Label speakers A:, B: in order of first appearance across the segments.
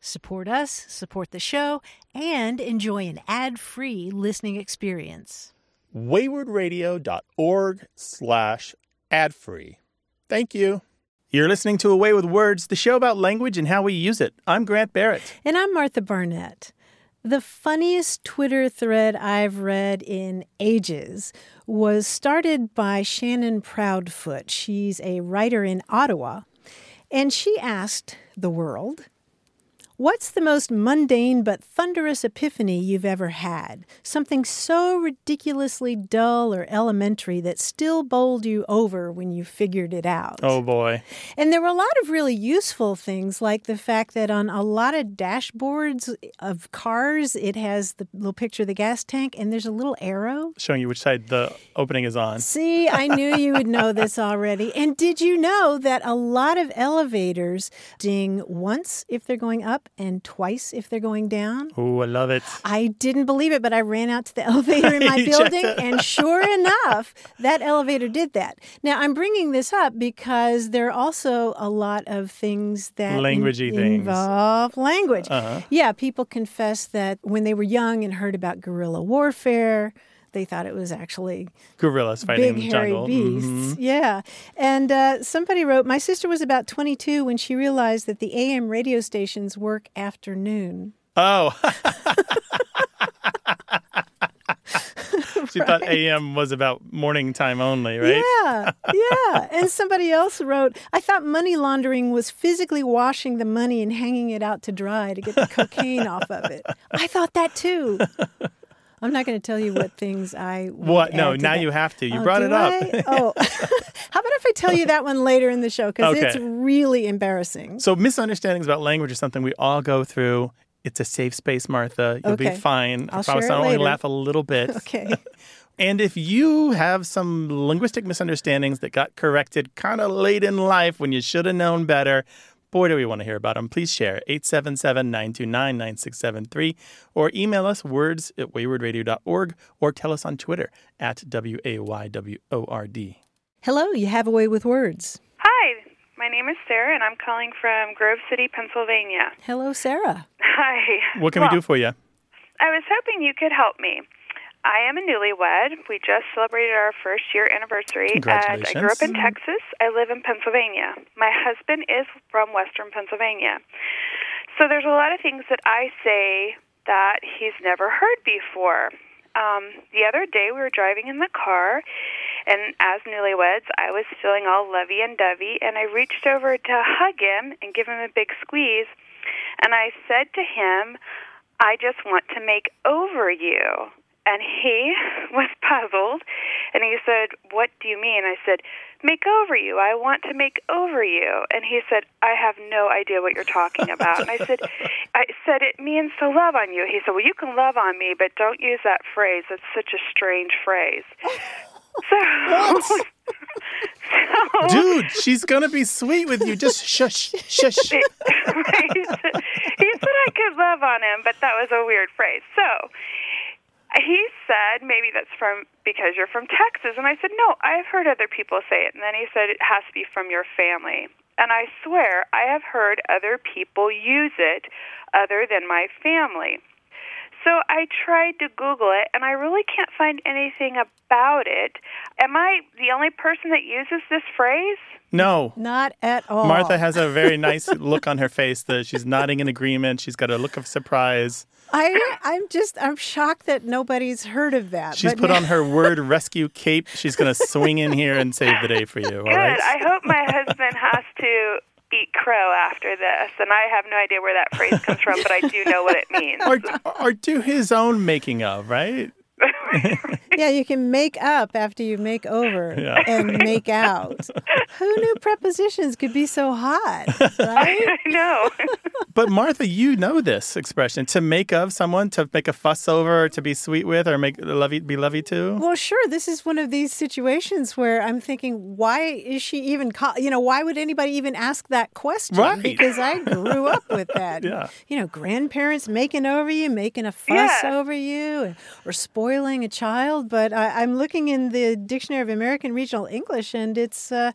A: Support us, support the show, and enjoy an ad-free listening experience.
B: waywordradio.org slash ad-free. Thank you. You're listening to A Way with Words, the show about language and how we use it. I'm Grant Barrett.
A: And I'm Martha Barnett. The funniest Twitter thread I've read in ages was started by Shannon Proudfoot. She's a writer in Ottawa. And she asked the world, What's the most mundane but thunderous epiphany you've ever had? Something so ridiculously dull or elementary that still bowled you over when you figured it out.
B: Oh boy.
A: And there were a lot of really useful things, like the fact that on a lot of dashboards of cars, it has the little picture of the gas tank and there's a little arrow.
B: Showing you which side the opening is on.
A: See, I knew you would know this already. And did you know that a lot of elevators ding once if they're going up and twice if they're going down?
B: Oh, I love it.
A: I didn't believe it, but I ran out to the elevator in my building, and sure enough, that elevator did that. Now, I'm bringing this up because there are also a lot of things that in-
B: Languagey things.
A: involve language.
B: Uh-huh.
A: Yeah, people confess that when they were young and heard about guerrilla warfare, they thought it was actually
B: Gorillas fighting in
A: big
B: the
A: hairy
B: jungle.
A: beasts.
B: Mhm.
A: Yeah. And uh, somebody wrote, My sister was about 22 when she realized that the AM radio stations work afternoon.
B: Oh. she thought AM was about morning time only, right?
A: Yeah, yeah. And somebody else wrote, I thought money laundering was physically washing the money and hanging it out to dry to get the cocaine off of it. I thought that too. I'm not going to tell you what things I.
B: What?
A: Uh, no,
B: now
A: that.
B: you have to. You
A: Oh,
B: brought it up.
A: I? Oh, how about if I tell you that one later in the show? Because it's really embarrassing.
B: So misunderstandings about language is something we all go through. It's a safe space, Martha. You'll be fine. I
A: I'll
B: promise
A: share it
B: I'll only laugh a little bit.
A: Okay.
B: And if you have some linguistic misunderstandings that got corrected kind of late in life when you should have known better, boy, do we want to hear about them. Please share 877 929 9673 or email us words at waywordradio.org or tell us on Twitter at W A Y W O R D.
A: Hello, you have a way with words.
C: Hi, my name is Sarah, and I'm calling from Grove City, Pennsylvania.
A: Hello, Sarah.
C: Hi.
B: What can
C: Well,
B: we do for you?
C: I was hoping you could help me. I am a newlywed. We just celebrated our first year anniversary. And I grew up in Texas. I live in Pennsylvania. My husband is from Western Pennsylvania. So there's a lot of things that I say that he's never heard before. Um, the other day we were driving in the car, and as newlyweds, I was feeling all lovey and dovey, and I reached over to hug him and give him a big squeeze, and I said to him, I just want to make over you. And he was puzzled, and he said, What do you mean? I said, Make over you. I want to make over you. And he said, I have no idea what you're talking about. And I said, I said, It means to love on you. He said, Well, you can love on me, but don't use that phrase. It's such a strange phrase. So, so
B: Dude, she's going to be sweet with you. Just shush, shush.
C: he said he said I could love on him, but that was a weird phrase. So he said maybe that's from because you're from Texas, and I said no, I've heard other people say it, and then he said it has to be from your family. And I swear I have heard other people use it other than my family. So I tried to Google it, and I really can't find anything about it. Am I the only person that uses this phrase?
B: No.
A: Not at all.
B: Martha has a very nice look on her face. That she's nodding in agreement. She's got a look of surprise.
A: I, I'm just, I'm shocked that nobody's heard of that.
B: She's
A: but
B: put on her word rescue cape. She's going to swing in here and save the day for you. All
C: Good.
B: right.
C: I hope my husband has to eat crow after this, and I have no idea where that phrase comes from, but I do know what it means.
B: or, or do his own making of, right?
A: yeah, you can make up after you make over
B: Yeah.
A: and make out. Who knew prepositions could be so hot, right?
C: I know.
B: But Martha, you know this expression to make of someone, to make a fuss over, to be sweet with, or make lovey, be lovey to.
A: Well, sure. This is one of these situations where I'm thinking, why is she even, call, you know, why would anybody even ask that question?
B: Right.
A: Because I grew up with that.
B: Yeah.
A: You know, grandparents making over you, making a fuss
C: Yeah.
A: over you, or spoiling a child. But I, I'm looking in the Dictionary of American Regional English, and it's uh,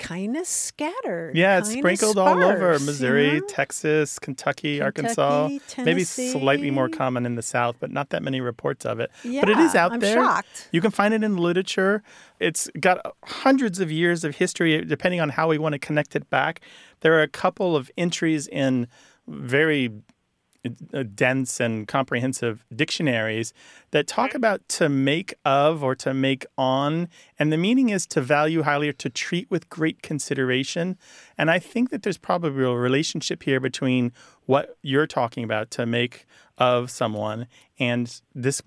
A: kind of scattered.
B: Yeah, it's sprinkled all over
A: sparse, you
B: Missouri,
A: know?
B: Texas, Kentucky,
A: Kentucky,
B: Arkansas. Maybe slightly more common in the South, but not that many reports of it. but it is out
A: I'm
B: there.
A: shocked.
B: You can find it in literature. It's got hundreds of years of history, depending on how we want to connect it back. There are a couple of entries in very Uh, dense and comprehensive dictionaries that talk about to make of or to make on. And the meaning is to value highly or to treat with great consideration. And I think that there's probably a relationship here between what you're talking about to make of someone and this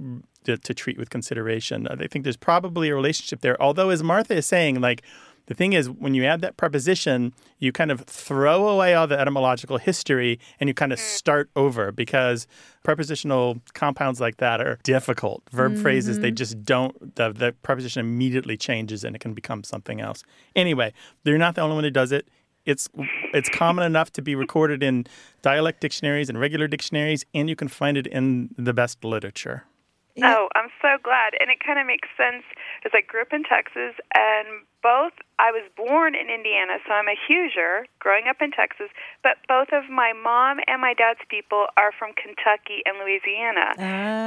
B: to, to treat with consideration. I think there's probably a relationship there. Although, as Martha is saying, like, the thing is, when you add that preposition, you kind of throw away all the etymological history and you kind of mm. start over because prepositional compounds like that are difficult. Verb phrases, they mm-hmm. just don't, the, the preposition immediately changes and it can become something else. Anyway, you're not the only one who does it. It's it's common enough to be recorded in dialect dictionaries and regular dictionaries, and you can find it in the best literature.
C: Oh, I'm so glad. And it kind of makes sense as I grew up in Texas and both I was born in Indiana, so I'm a Hoosier growing up in Texas, but both of my mom and my dad's people are from Kentucky and Louisiana.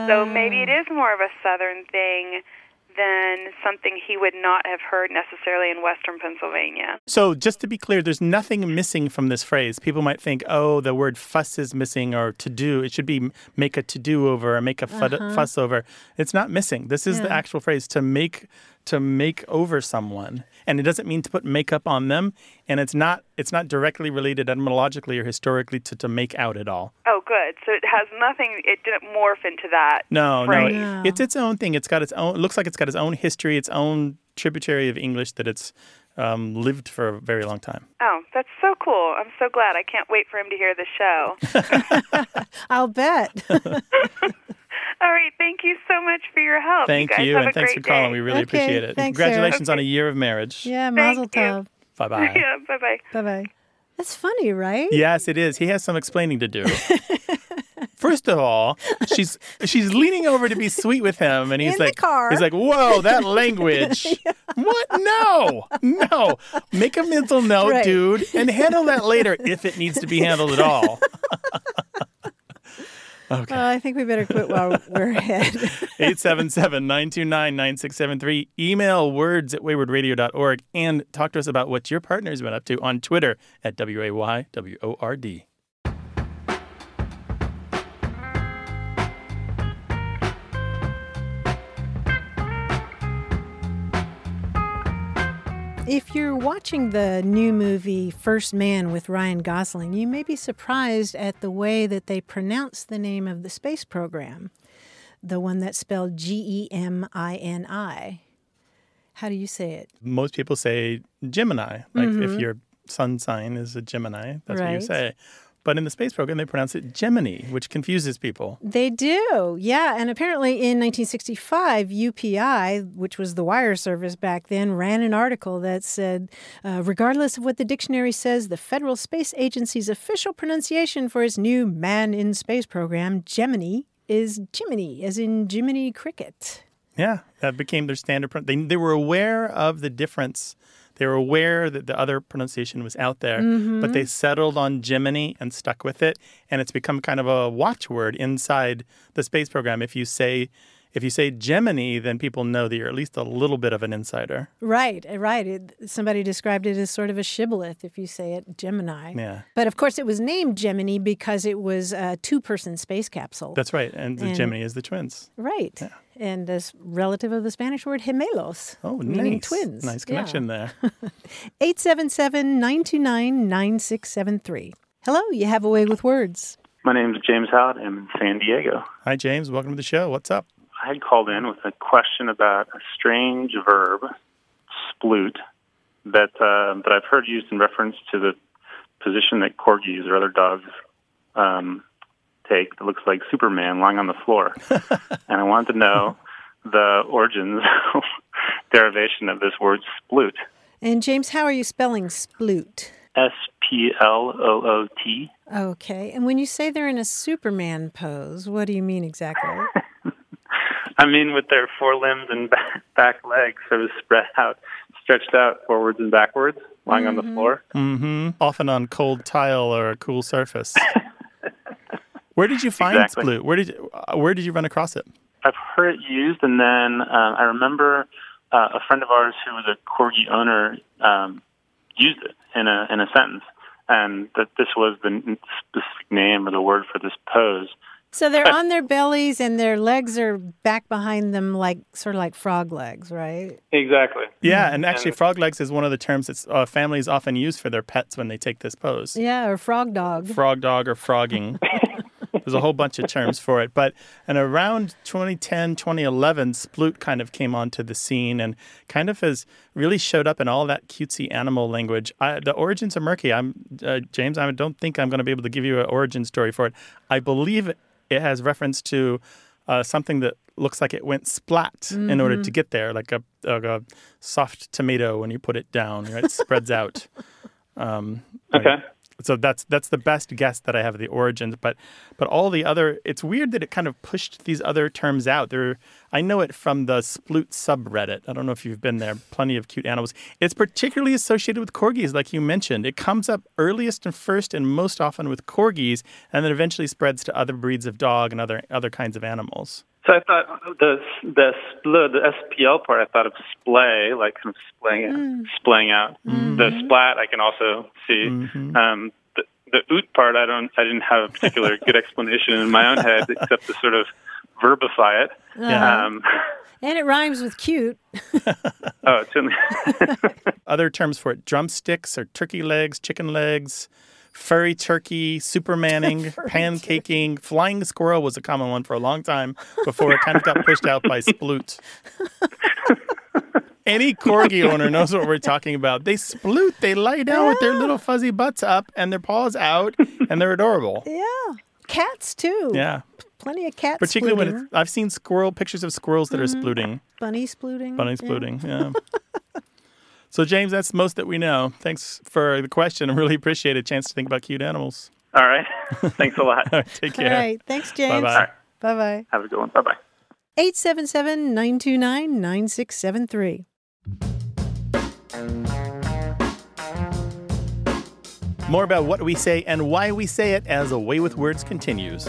C: So maybe ah. it is more of a southern thing than something he would not have heard necessarily in western Pennsylvania.
B: So, just to be clear, there's nothing missing from this phrase. People might think, oh, the word fuss is missing or to do. It should be make a to do over or make a fud- uh-huh. fuss over. It's not missing. This is the actual phrase to make to make over someone. And it doesn't mean to put makeup on them. And it's not it's not directly related etymologically or historically to, to make out at all.
C: Oh, good. So it has nothing, it didn't morph into that.
B: No,
C: phrase.
B: no. It's its own thing. It's got its own. It looks like it's got its own history, its own tributary of English that it's um, lived for a very long time.
C: Oh, that's so cool. I'm so glad. I can't wait for him to hear the show.
A: I'll bet.
C: All right. Thank you so much for your help.
B: Thank
C: you, guys
B: you,
C: have
B: and
C: a
B: thanks for
C: great
B: calling.
C: day.
B: We really
A: Okay,
B: appreciate it.
A: thanks,
B: Congratulations on a year of marriage.
A: yeah, mazel tov.
B: Bye bye.
C: Yeah, bye bye.
A: Bye bye. That's funny, right?
B: Yes, it is. He has some explaining to do. First of all, she's she's leaning over to be sweet with him, and he's
A: In the
B: like,
A: car.
B: he's like, "Whoa, that language! What? No, no. Make a mental note,
A: Right.
B: dude, and handle that later if it needs to be handled at all." Okay.
A: Well, I think we better quit while we're ahead.
B: 877-929-9673. Email words at waywordradio.org and talk to us about what your partner's been up to on Twitter at W-A-Y-W-O-R-D.
A: If you're watching the new movie First Man with Ryan Gosling, you may be surprised at the way that they pronounce the name of the space program, the one that's spelled G E M I N I. How do you say it?
B: Most people say Gemini. Like if mm-hmm. your sun sign is a Gemini, that's what you say. But in the space program, they pronounce it Gemini, which confuses people.
A: They do, yeah. And apparently in 1965, UPI, which was the wire service back then, ran an article that said uh, regardless of what the dictionary says, the Federal Space Agency's official pronunciation for its new man in space program, Gemini, is Jiminy, as in Jiminy Cricket.
B: Yeah, that became their standard. They, they were aware of the difference. They were aware that the other pronunciation was out there, mm-hmm. but they settled on Gemini and stuck with it. And it's become kind of a watchword inside the space program. If you say, If you say Gemini, then people know that you're at least a little bit of an insider.
A: Right, uh, right. It, somebody described it as sort of a shibboleth if you say it Gemini.
B: Yeah.
A: But of course, it was named Gemini because it was a two person space capsule.
B: That's right. And, the
A: And-
B: Gemini is the twins.
A: right. And as relative of the Spanish word gemelos,
B: Oh,
A: meaning
B: nice.
A: twins.
B: Nice
A: Yeah.
B: connection there.
A: 877 929 9673. Hello, you have a way with words.
D: My name is James Howard. I'm in San Diego.
B: Hi, James. Welcome to the show. What's up?
D: I had called in with a question about a strange verb, sploot, that uh, that I've heard used in reference to the position that corgis or other dogs um, take that looks like Superman lying on the floor. and I wanted to know the origins, derivation of this word sploot.
A: And James, how are you spelling sploot?
D: S P L O O T.
A: Okay. And when you say they're in a Superman pose, what do you mean exactly?
D: I mean, with their forelimbs and back, back legs sort of spread out, stretched out forwards and backwards, lying on the floor.
B: hmm Often on cold tile or a cool surface. Where did you find
D: Exactly.
B: Sploot? Where did you, uh, where did you run across it?
D: I've heard it used, and then um, I remember uh, a friend of ours who was a corgi owner um, used it in a in a sentence, and that this was the specific name or the word for this pose.
A: So they're on their bellies and their legs are back behind them, like sort of like frog legs, right?
D: Exactly.
B: Yeah, and actually,
D: And-
B: frog legs is one of the terms that uh, families often use for their pets when they take this pose.
A: Yeah, or frog dog.
B: Frog dog or frogging. There's a whole bunch of terms for it. But and around 2010, 2011, Sploot kind of came onto the scene and kind of has really showed up in all that cutesy animal language. I, the origins are murky. I'm uh, James. I don't think I'm going to be able to give you an origin story for it. I believe it has reference to uh, something that looks like it went splat in order to get there, like a, like a soft tomato when you put it down. Right? It spreads out. Um,
D: Okay.
B: So that's that's the best guess that I have of the origins. But but all the other, it's weird that it kind of pushed these other terms out. There, I know it from the Sploot subreddit. I don't know if you've been there. Plenty of cute animals. It's particularly associated with corgis, like you mentioned. It comes up earliest and first, and most often with corgis, and then eventually spreads to other breeds of dog and other other kinds of animals.
D: So I thought the the spl the SPL part I thought of splay, like kind of splaying splaying out. The splat I can also see. Um, the, the oot part I don't I didn't have a particular good explanation in my own head except to sort of verbify it.
B: Yeah.
D: Um,
A: And it rhymes with cute.
D: oh, it's in,
B: Other terms for it: drumsticks or turkey legs, chicken legs. Furry turkey, supermanning, pancaking, flying squirrel was a common one for a long time before it kind of got pushed out by sploot. Any corgi owner knows what we're talking about. They sploot, they lie down with their little fuzzy butts up and their paws out, and they're adorable.
A: Yeah. Cats, too.
B: Yeah,
A: Plenty of cats.
B: particularly when it's, I've seen squirrel pictures of squirrels that are mm-hmm. splooting,
A: Bunny splooting.
B: bunny
A: yeah.
B: Yeah. So James, that's most that we know. Thanks for the question. I really appreciate a chance to think about cute animals.
D: all right. Thanks a lot.
B: All right, take care.
A: All right. Thanks, James.
B: Bye-bye.
A: Bye bye.
D: Have a good one. Bye bye.
A: 877 929 9673.
B: More about what we say and why we say it as A Way with Words continues.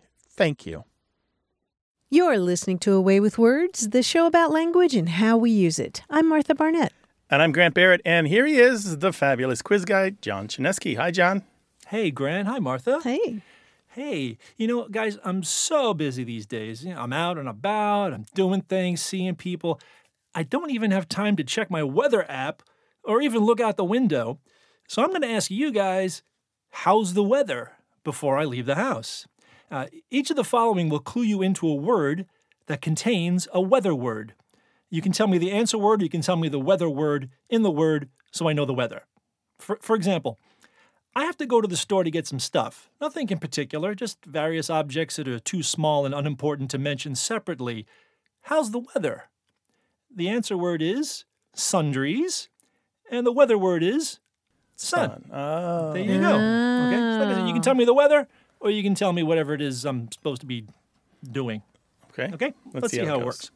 B: Thank you.
A: You're listening to A Way with Words, the show about language and how we use it. I'm Martha Barnett.
B: And I'm Grant Barrett, and here he is, the fabulous quiz guy, John Chaneski. Hi, John.
E: Hey, Grant. Hi, Martha.
A: Hey.
E: Hey, you know, guys, I'm so busy these days. You know, I'm out and about, I'm doing things, seeing people. I don't even have time to check my weather app or even look out the window. So I'm going to ask you guys, how's the weather before I leave the house? Uh, each of the following will clue you into a word that contains a weather word. You can tell me the answer word, or you can tell me the weather word in the word so I know the weather. For, for example, I have to go to the store to get some stuff. Nothing in particular, just various objects that are too small and unimportant to mention separately. How's the weather? The answer word is sundries, and the weather word is sun.
B: Oh.
E: There you go. Okay, so like I said, you can tell me the weather, or you can tell me whatever it is I'm supposed to be doing.
B: Okay.
E: Okay, let's, see, how, it
B: goes.
E: works.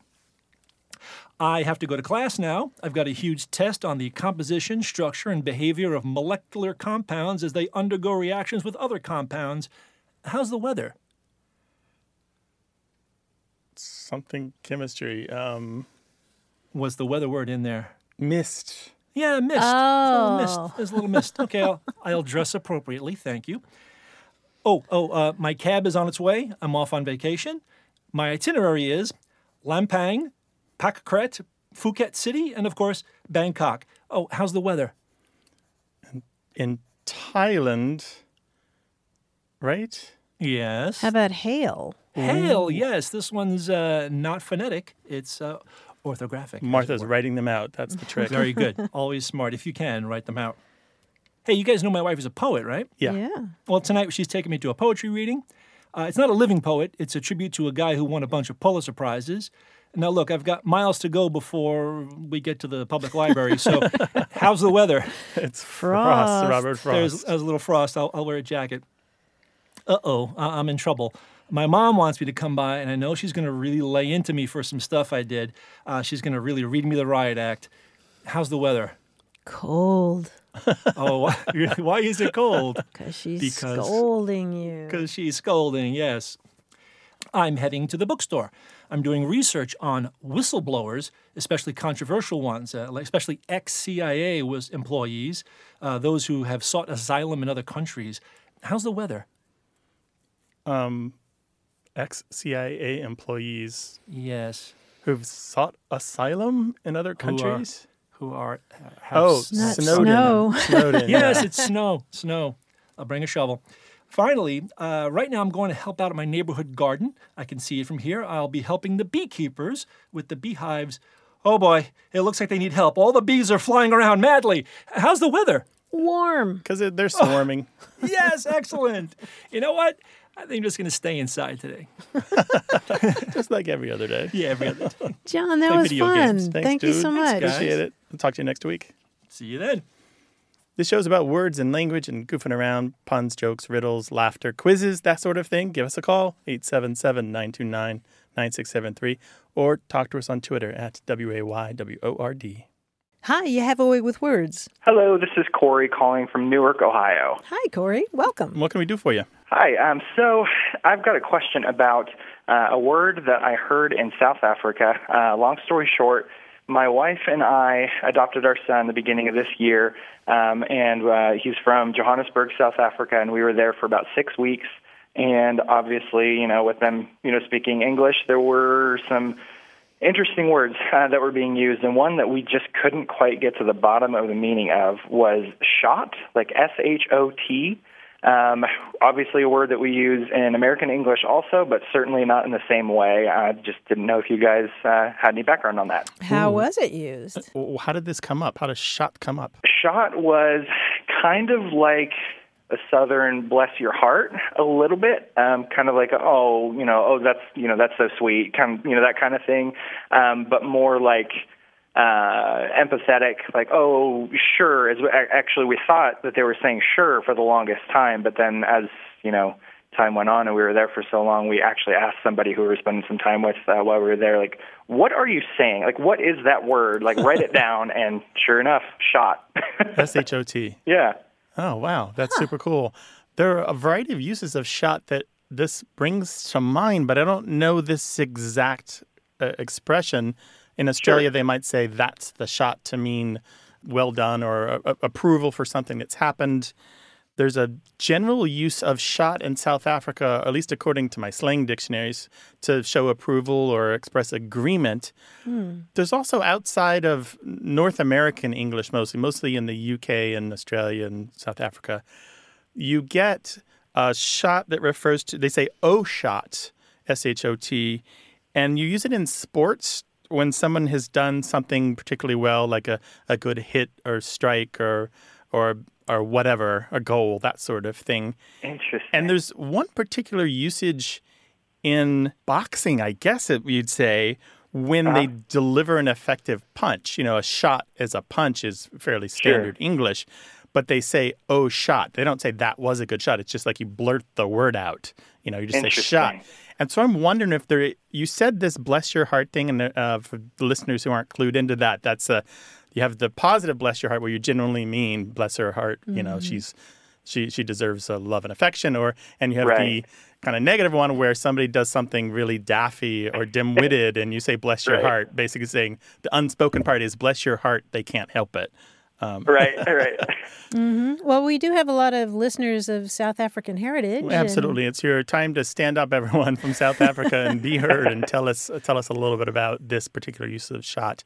E: I have to go to class now. I've got a huge test on the composition, structure, and behavior of molecular compounds as they undergo reactions with other compounds. How's the weather?
B: Something chemistry. Um,
E: Was the weather word in there?
B: mist.
E: Yeah, mist.
A: Oh.
E: There's a little mist. There's a little mist. Okay, I'll, I'll dress appropriately. Thank you. Oh, oh, uh, my cab is on its way. I'm off on vacation. My itinerary is Lampang, Pakret, Phuket City, and of course, Bangkok. Oh, how's the weather?
B: In Thailand, right?
E: Yes.
A: How about hail?
E: Hail, yes. This one's uh, not phonetic, it's uh, orthographic. as it
B: Martha's writing them out. That's the trick.
E: Very good. Always smart. If you can, write them out. Hey, you guys know my wife is a poet, right?
B: Yeah. Yeah.
E: Well, tonight she's taking me to a poetry reading. Uh, it's not a living poet, it's a tribute to a guy who won a bunch of Pulitzer Prizes. Now, look, I've got miles to go before we get to the public library. So, how's the weather?
B: It's
A: Frost.
B: Frost, Robert Frost.
E: There's, there's a little frost. I'll, I'll wear a jacket. Uh oh, I'm in trouble. My mom wants me to come by, and I know she's going to really lay into me for some stuff I did. Uh, she's going to really read me the riot act. How's the weather?
A: Cold.
E: Oh, why, why is it cold?
A: Because she's
E: Because-
A: scolding you.
E: Because she's scolding, yes. I'm heading to the bookstore. I'm doing research on whistleblowers, especially controversial ones, uh, especially ex CIA employees, uh, those who have sought asylum in other countries. How's the weather?
B: Um, Ex CIA employees
E: Yes.
B: who've sought asylum in other
E: Who are-
B: countries.
E: Who are have
B: Oh,
E: s-
A: Not
B: Snowden.
A: snow.
B: Snowden.
E: yes, it's snow. Snow. I'll bring a shovel. Finally, uh, right now I'm going to help out at my neighborhood garden. I can see it from here. I'll be helping the beekeepers with the beehives. Oh boy, it looks like they need help. All the bees are flying around madly. How's the weather?
A: Warm.
B: Because they're swarming.
E: yes, excellent. You know what? I think I'm just going to stay inside today.
B: just like every other day.
E: Yeah, every other day.
A: John, that
B: Play
A: was
B: video
A: fun.
B: games. Thanks,
A: Thank you so
B: Thanks,
A: much.
E: guys.
B: Appreciate it. I'll talk to you next week.
E: See you then.
B: This show's about words and language and goofing around, puns, jokes, riddles, laughter, quizzes, that sort of thing. Give us a call, 877 929 9673, or talk to us on Twitter at WAYWORD.
A: Hi, you have a way with words.
F: Hello, this is Corey calling from Newark, Ohio.
A: Hi, Corey. Welcome.
B: What can we do for you?
F: Hi, um, so I've got a question about uh, a word that I heard in South Africa. Uh, long story short, my wife and I adopted our son the beginning of this year, um, and uh, he's from Johannesburg, South Africa, and we were there for about six weeks. And obviously, you know, with them, you know, speaking English, there were some interesting words uh, that were being used, and one that we just couldn't quite get to the bottom of the meaning of was shot, like S H O T. Um, obviously, a word that we use in American English also, but certainly not in the same way. I just didn't know if you guys uh, had any background on that.
A: How was it used?
B: How did this come up? How does shot come up?
F: Shot was kind of like a southern bless your heart a little bit um kind of like oh you know oh that's you know that's so sweet kind of you know that kind of thing um but more like uh, empathetic, like "oh, sure." As we, actually, we thought that they were saying "sure" for the longest time, but then as you know, time went on and we were there for so long, we actually asked somebody who we were spending some time with uh, while we were there, like, "What are you saying? Like, what is that word? Like, write it down." And sure enough, shot.
B: S H O T.
F: Yeah.
B: Oh wow, that's super cool. There are a variety of uses of shot that this brings to mind, but I don't know this exact uh, expression. In Australia,
F: Sure.
B: they might say that's the shot to mean well done or a, a- approval for something that's happened. There's a general use of shot in South Africa, at least according to my slang dictionaries, to show approval or express agreement. Hmm. There's also outside of North American English, mostly, mostly in the UK and Australia and South Africa, you get a shot that refers to, they say O shot, S H O T, and you use it in sports when someone has done something particularly well, like a, a good hit or strike or, or, or whatever, a goal, that sort of thing.
F: Interesting.
B: And there's one particular usage in boxing, I guess it, you'd say, when they uh-huh. deliver an effective punch. You know, a shot as a punch is fairly standard English, but they say, oh, shot. They don't say that was a good shot. It's just like you blurt the word out. You know, you just say shot. And so I'm wondering if there, you said this bless your heart thing, and uh, for the listeners who aren't clued into that, that's a, you have the positive bless your heart where you genuinely mean bless her heart. You know, she's she she deserves uh, love and affection, or and you have
F: Right.
B: the kind of negative one where somebody does something really daffy or dim-witted, and you say bless your
F: Right.
B: heart, basically saying the unspoken part is bless your heart. They can't help it.
F: right, right.
A: Well, we do have a lot of listeners of South African heritage. and-
B: Absolutely, it's your time to stand up, everyone from South Africa, and be heard, and tell us tell us a little bit about this particular use of shot.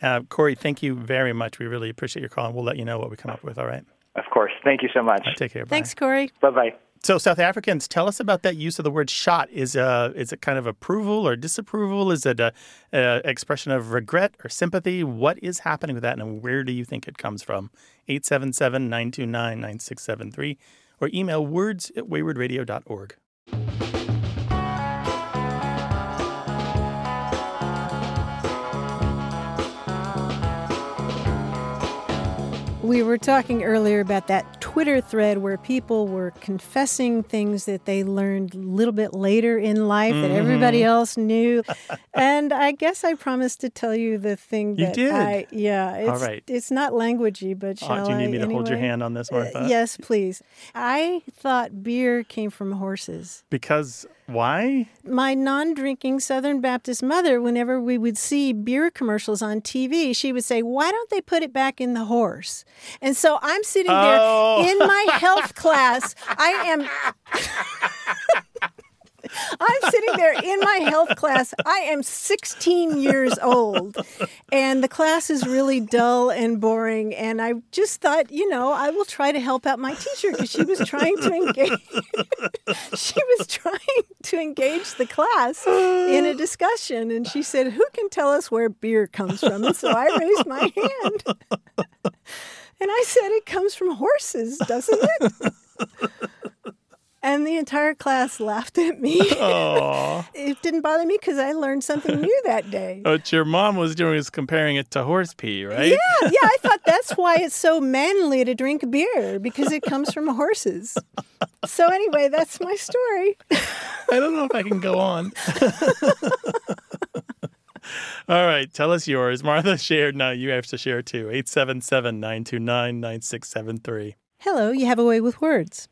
B: Uh, Corey, thank you very much. We really appreciate your call, and we'll let you know what we come up with. All right,
F: Of course. Thank you so much.
B: take care. Bye.
A: Thanks, Corey.
F: Bye bye.
B: So, South Africans, tell us about that use of the word "shot." Is uh, is it kind of approval or disapproval? Is it a, a expression of regret or sympathy? What is happening with that, and where do you think it comes from? 877-929-9673 or email words at waywordradio.org.
A: We were talking earlier about that Twitter thread where people were confessing things that they learned a little bit later in life that everybody
B: Mm-hmm.
A: else knew. and I guess I promised to tell you the thing
B: You
A: that
B: did.
A: I yeah, it's
B: right.
A: it's not languagey, but
B: Uh,
A: shall
B: do you need
A: I
B: me to hold your hand on this,
A: Uh,
B: Martha?
A: yes, please. I thought beer came from horses.
B: Because why?
A: my non drinking Southern Baptist mother, whenever we would see beer commercials on TV, she would say, Why don't they put it back in the horse? And so I'm sitting there
B: Oh.
A: in my health class. I am. I'm sitting there in my health class. I am 16 years old, and the class is really dull and boring. And I just thought, you know, I will try to help out my teacher because she was trying to engage. she was trying to engage the class in a discussion, and she said, "Who can tell us where beer comes from?" And so I raised my hand, and I said, "It comes from horses, doesn't it?" And the entire class laughed at me. It didn't bother me because I learned something new that day.
B: what your mom was doing was comparing it to horse pee, right?
A: Yeah, yeah, I thought that's why it's so manly to drink beer because it comes from horses. So anyway, that's my story.
B: I don't know if I can go on. All right, tell us yours. Martha shared. Now you have to share too. 877 929 9673.
A: Hello, you have a way with words.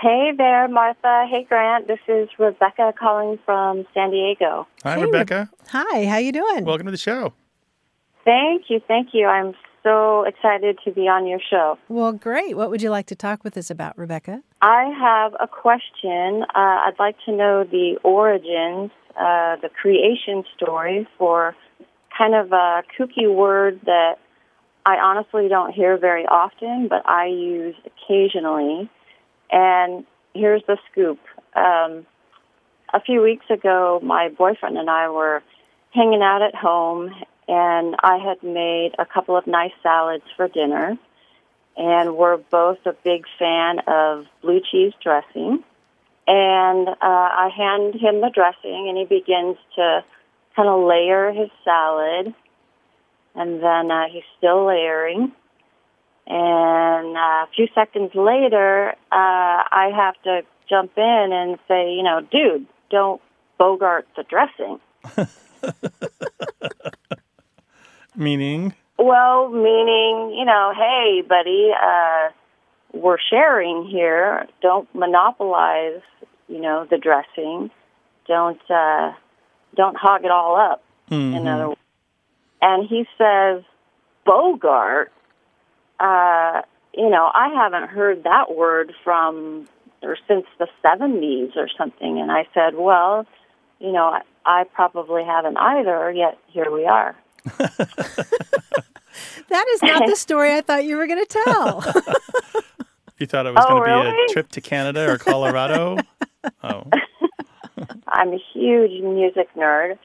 G: Hey there, Martha. Hey, Grant. This is Rebecca calling from San Diego.
B: Hi,
A: Hey,
B: Rebecca.
A: Hi, how you doing?
B: Welcome to the show.
G: Thank you, thank you. I'm so excited to be on your show.
A: Well, great. What would you like to talk with us about, Rebecca?
G: I have a question. Uh, I'd like to know the origins, uh, the creation story for kind of a kooky word that I honestly don't hear very often, but I use occasionally. And here's the scoop. Um, a few weeks ago, my boyfriend and I were hanging out at home, and I had made a couple of nice salads for dinner. And we're both a big fan of blue cheese dressing. And uh, I hand him the dressing, and he begins to kind of layer his salad. and then uh, he's still layering. And uh, a few seconds later, uh, I have to jump in and say, you know, dude, don't bogart the dressing.
B: Meaning?
G: Well, meaning, you know, hey, buddy, uh, we're sharing here. Don't monopolize, you know, the dressing. Don't uh, don't hog it all up.
B: Mm-hmm.
G: In other, and he says, Bogart. Uh, you know, I haven't heard that word from or since the seventies or something. And I said, well, you know, I, I probably haven't either. Yet here we are.
A: That is not the story I thought you were going to tell.
B: You thought it was
G: Oh,
B: going to be a trip to Canada or Colorado? oh.
G: I'm a huge music nerd,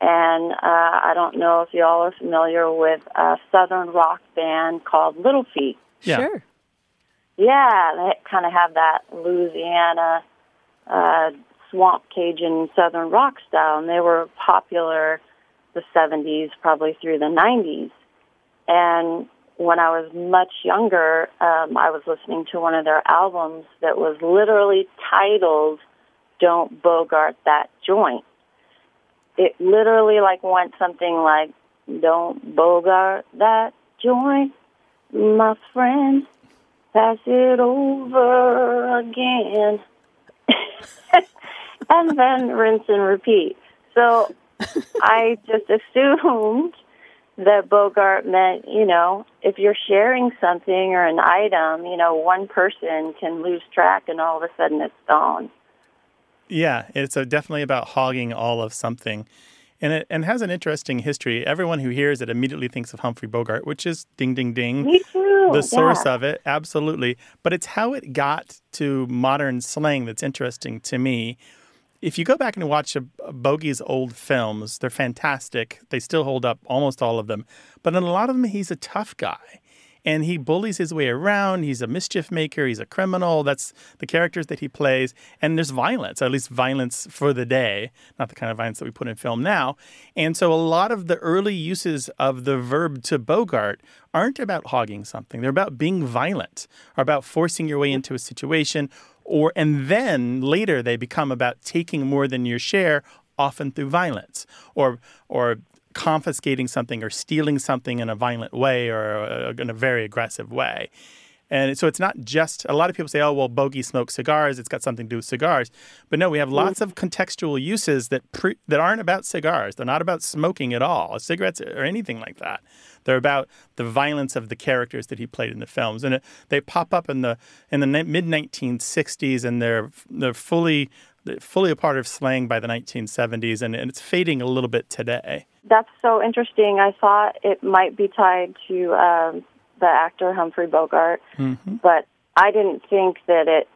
G: and uh, I don't know if y'all are familiar with a southern rock band called Little Feat.
B: Yeah.
A: Sure.
G: Yeah, they kind of have that Louisiana uh, swamp Cajun southern rock style, and they were popular the 70s, probably through the 90s. And when I was much younger, um, I was listening to one of their albums that was literally titled "Don't Bogart That Joint." It literally like went something like "Don't bogart that joint, my friend." pass it over again. and then rinse and repeat. So I just assumed that Bogart meant, you know, if you're sharing something or an item, you know, one person can lose track and all of a sudden it's gone.
B: Yeah, it's a, definitely about hogging all of something. And it and has an interesting history. Everyone who hears it immediately thinks of Humphrey Bogart, which is ding, ding, ding.
G: Me too.
B: the source
G: yeah.
B: of it, absolutely. But it's how it got to modern slang that's interesting to me. If you go back and watch Bogey's old films, they're fantastic. They still hold up, almost all of them. But in a lot of them, he's a tough guy. And he bullies his way around. He's a mischief maker. He's a criminal. That's the characters that he plays. And there's violence, at least violence for the day, not the kind of violence that we put in film now. And so a lot of the early uses of the verb to Bogart aren't about hogging something. They're about being violent, or about forcing your way into a situation, or and then later they become about taking more than your share, often through violence, or or confiscating something or stealing something in a violent way or uh, in a very aggressive way. And so it's not just a lot of people say, "Oh, well, bogey smokes cigars; it's got something to do with cigars." But no, we have lots of contextual uses that pre- that aren't about cigars. They're not about smoking at all, cigarettes or anything like that. They're about the violence of the characters that he played in the films, and it, they pop up in the in the mid 1960s, and they're they're fully fully a part of slang by the 1970s, and, and it's fading a little bit today.
G: That's so interesting. I thought it might be tied to um, the actor Humphrey Bogart,
B: Mm-hmm.
G: but I didn't think that it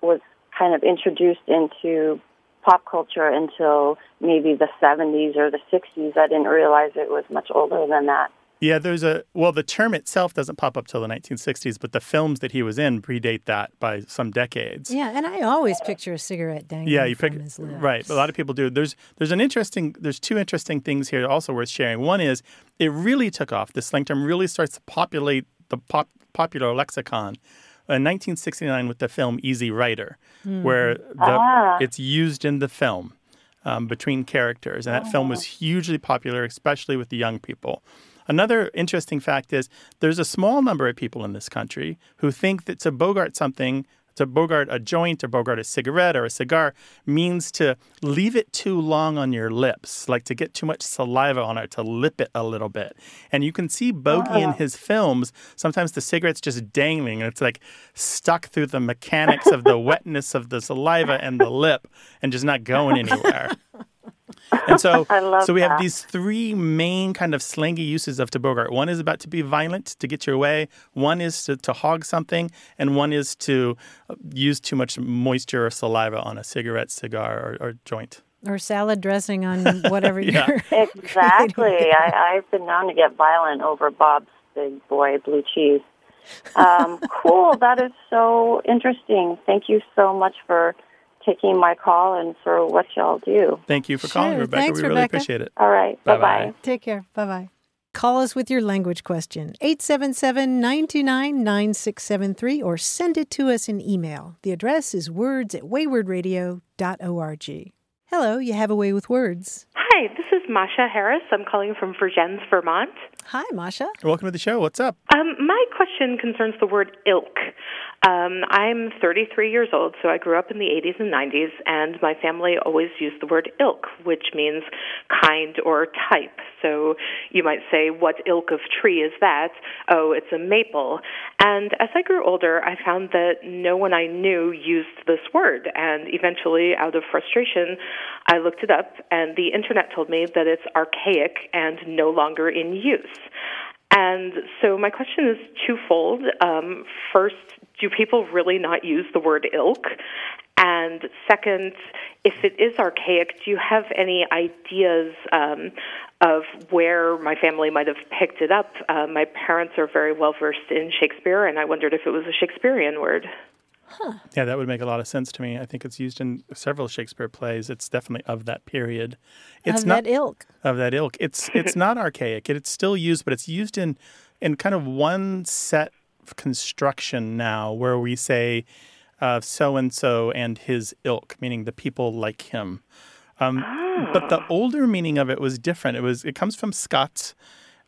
G: was kind of introduced into pop culture until maybe the 70s or the 60s. I didn't realize it was much older than that.
B: Yeah, there's a well, the term itself doesn't pop up till the 1960s, but the films that he was in predate that by some decades.
A: Yeah, and I always picture a cigarette dangling
B: Yeah, you
A: from
B: pick
A: his lips.
B: right. A lot of people do. There's there's an interesting there's two interesting things here also worth sharing. One is it really took off. The slang term really starts to populate the pop, popular lexicon in 1969 with the film Easy Rider, where the,
G: Ah.
B: it's used in the film um, between characters, and that film was hugely popular, especially with the young people. Another interesting fact is there's a small number of people in this country who think that to bogart something, to bogart a joint or bogart a cigarette or a cigar means to leave it too long on your lips, like to get too much saliva on it, to lip it a little bit. And you can see Bogey in ah. his films, sometimes the cigarette's just dangling and it's like stuck through the mechanics of the wetness of the saliva and the lip and just not going anywhere. And so,
G: I love
B: so we have these three main kind of slangy uses of to bogart. One is about to be violent to get your way. One is to, to hog something, and one is to uh, use too much moisture or saliva on a cigarette, cigar, or, or joint.
A: Or salad dressing on whatever
B: Yeah.
A: you're.
G: Exactly. I, I've been known to get violent over Bob's Big Boy blue cheese. Um, cool. That is so interesting. Thank you so much for taking my call and for what y'all do.
B: Thank you for calling,
A: Sure.
B: Rebecca.
A: Thanks,
B: we really
A: Rebecca.
B: appreciate it.
G: All right. Bye
B: Bye-bye.
A: Take care. Bye bye. Call us with your language question, 877 929 9673, or send it to us in email. The address is words at waywordradio.org. Hello, you have a way with words.
H: Hi, this is Masha Harris. I'm calling from Vergennes, Vermont.
A: Hi, Masha.
B: Welcome to the show. What's up?
H: Um, my question concerns the word ilk. Um, I'm 33 years old, so I grew up in the 80s and 90s, and my family always used the word ilk, which means kind or type. So you might say, What ilk of tree is that? Oh, it's a maple. And as I grew older, I found that no one I knew used this word, and eventually, out of frustration, I looked it up, and the internet told me that it's archaic and no longer in use. And so my question is twofold. Um, first, do people really not use the word ilk? And second, if it is archaic, do you have any ideas um, of where my family might have picked it up? Uh, my parents are very well versed in Shakespeare, and I wondered if it was a Shakespearean word.
A: Huh.
B: Yeah, that would make a lot of sense to me. I think it's used in several Shakespeare plays. It's definitely of that period. It's
A: of
B: not
A: that ilk.
B: of that ilk. It's it's not archaic. It's still used, but it's used in in kind of one set of construction now, where we say so and so and his ilk, meaning the people like him. Um, But the older meaning of it was different. It was it comes from Scots.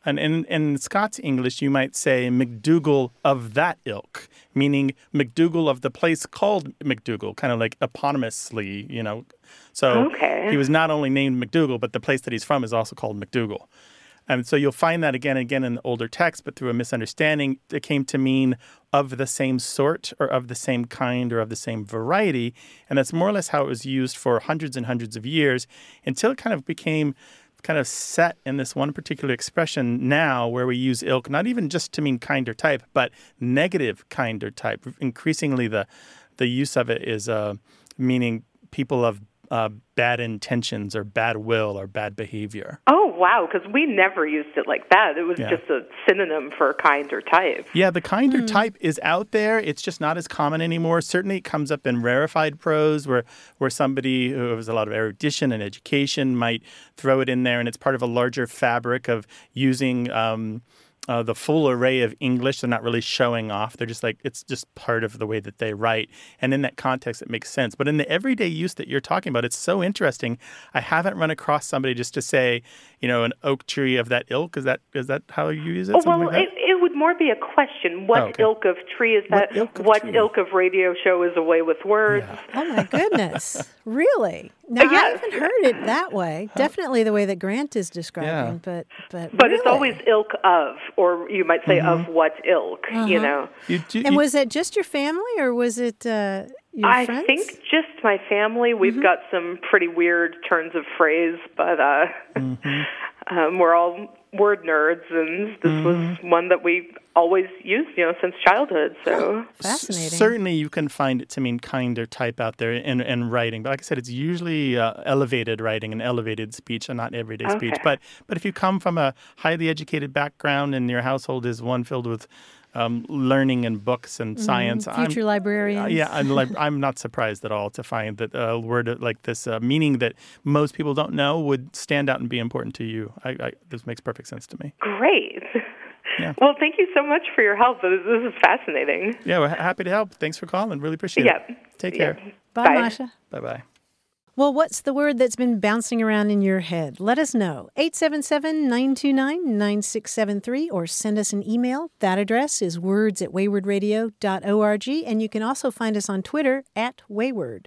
B: And in, in Scots English, you might say McDougall of that ilk, meaning McDougall of the place called McDougall, kind of like eponymously, you know. So
H: Okay.
B: he was not only named McDougall, but the place that he's from is also called McDougall. And so you'll find that again and again in the older texts, but through a misunderstanding, it came to mean of the same sort or of the same kind or of the same variety. And that's more or less how it was used for hundreds and hundreds of years until it kind of became kind of set in this one particular expression now where we use ilk not even just to mean kind or type but negative kind or type. Increasingly the the use of it is uh, meaning people of uh, bad intentions or bad will or bad behavior
H: Oh, wow, because we never used it like that. It was
B: Yeah.
H: just a synonym for kind or type.
B: Yeah, the kind kinder type is out there. It's just not as common anymore. Certainly, it comes up in rarefied prose, where where somebody who has a lot of erudition and education might throw it in there, and it's part of a larger fabric of using. Um, uh, the full array of English, they're not really showing off. They're just like, it's just part of the way that they write. And in that context, it makes sense. But in the everyday use that you're talking about, it's so interesting. I haven't run across somebody just to say, you know, an oak tree of that ilk. Is that is that how you use it?
H: Oh, well,
B: like
H: it, it would more be a question. What
B: Oh, okay.
H: ilk of tree is
B: What
H: that?
B: ilk of
H: what ilk of radio show is away with words?
A: Oh my goodness. really? Now I
H: Yes.
A: haven't heard it that way. Definitely the way that Grant is describing,
B: Yeah.
A: but but
H: But it's always ilk of, or you might say of what ilk, you know.
B: You do,
A: And was that just your family or was it uh, your
H: I
A: friends?
H: think just my family. We've got some pretty weird turns of phrase, but uh, um, we're all word nerds, and this was one that we always used, you know, since childhood. So
A: Fascinating.
B: Certainly, you can find it to mean kinder type out there in, in writing. But like I said, it's usually uh, elevated writing and elevated speech and not everyday speech. But but if you come from a highly educated background and your household is one filled with um, learning and books and science, I'm,
A: Future librarians.
B: uh, yeah, I'm, like, I'm not surprised at all to find that a word like this, uh, meaning that most people don't know, would stand out and be important to you. I, I, this makes perfect sense to me.
H: great.
B: Yeah.
H: Well, thank you so much for your help. This this is fascinating.
B: Yeah, we're happy to help. Thanks for calling. Really appreciate
H: Yeah.
B: it. Take
H: Yeah.
B: care.
A: Bye,
H: Bye.
A: Masha.
B: Bye bye.
A: Well, what's the word that's been bouncing around in your head? Let us know. 877 929 9673 or send us an email. That address is words at waywordradio.org. And you can also find us on Twitter at Wayword.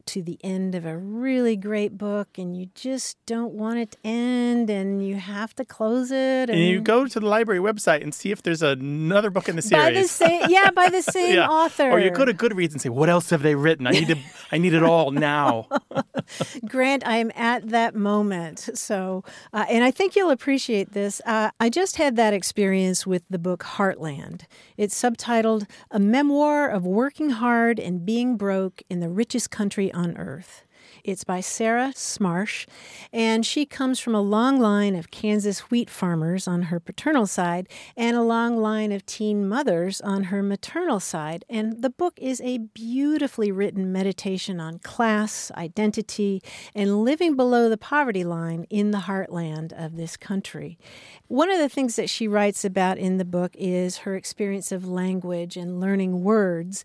A: to the end of a really great book and you just don't want it to end and you have to close it.
B: And, you go to the library website and see if there's another book in the series.
A: By the same, yeah, by the same
B: Yeah.
A: author.
B: Or you go to Goodreads and say, "What else have they written? I need to, I need it all now."
A: Grant, I am at that moment. So, uh, and I think you'll appreciate this. Uh, I just had that experience with the book Heartland. It's subtitled A Memoir of Working Hard and Being Broke in the Richest Country on Earth. It's by Sarah Smarsh, and she comes from a long line of Kansas wheat farmers on her paternal side and a long line of teen mothers on her maternal side. And the book is a beautifully written meditation on class, identity, and living below the poverty line in the heartland of this country. One of the things that she writes about in the book is her experience of language and learning words.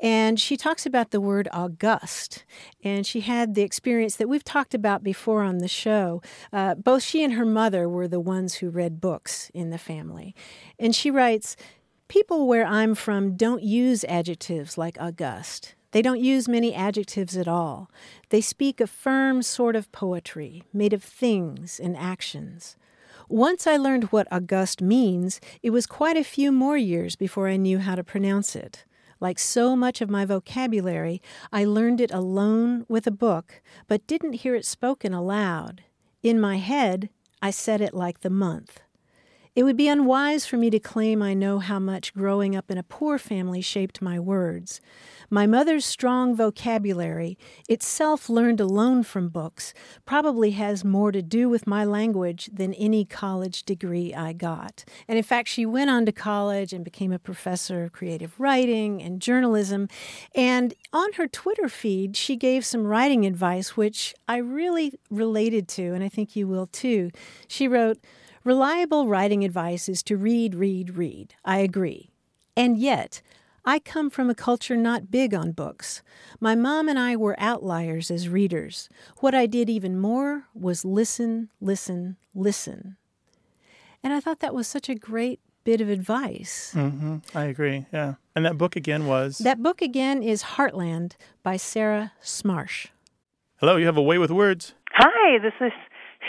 A: And she talks about the word august. And she had the experience that we've talked about before on the show. Uh, both she and her mother were the ones who read books in the family. And she writes People where I'm from don't use adjectives like august. They don't use many adjectives at all. They speak a firm sort of poetry made of things and actions. Once I learned what august means, it was quite a few more years before I knew how to pronounce it. Like so much of my vocabulary, I learned it alone with a book, but didn't hear it spoken aloud. In my head, I said it like the month. It would be unwise for me to claim I know how much growing up in a poor family shaped my words. My mother's strong vocabulary, itself learned alone from books, probably has more to do with my language than any college degree I got. And in fact, she went on to college and became a professor of creative writing and journalism. And on her Twitter feed, she gave some writing advice, which I really related to, and I think you will too. She wrote, Reliable writing advice is to read, read, read. I agree. And yet, I come from a culture not big on books. My mom and I were outliers as readers. What I did even more was listen, listen, listen. And I thought that was such a great bit of advice.
B: Mm-hmm. I agree. Yeah. And that book again was.
A: That book again is Heartland by Sarah Smarsh.
B: Hello, you have a way with words.
I: Hi, this is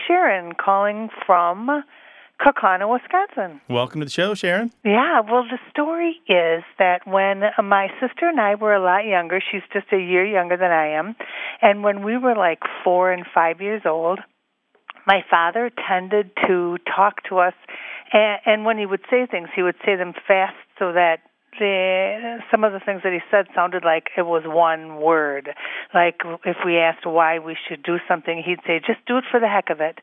I: Sharon calling from Kaukauna, Wisconsin.
B: Welcome to the show, Sharon.
I: Yeah, well, the story is that when my sister and I were a lot younger, she's just a year younger than I am, and when we were like four and five years old, my father tended to talk to us, and, and when he would say things, he would say them fast so that the some of the things that he said sounded like it was one word. Like if we asked why we should do something, he'd say, "Just do it for the heck of it."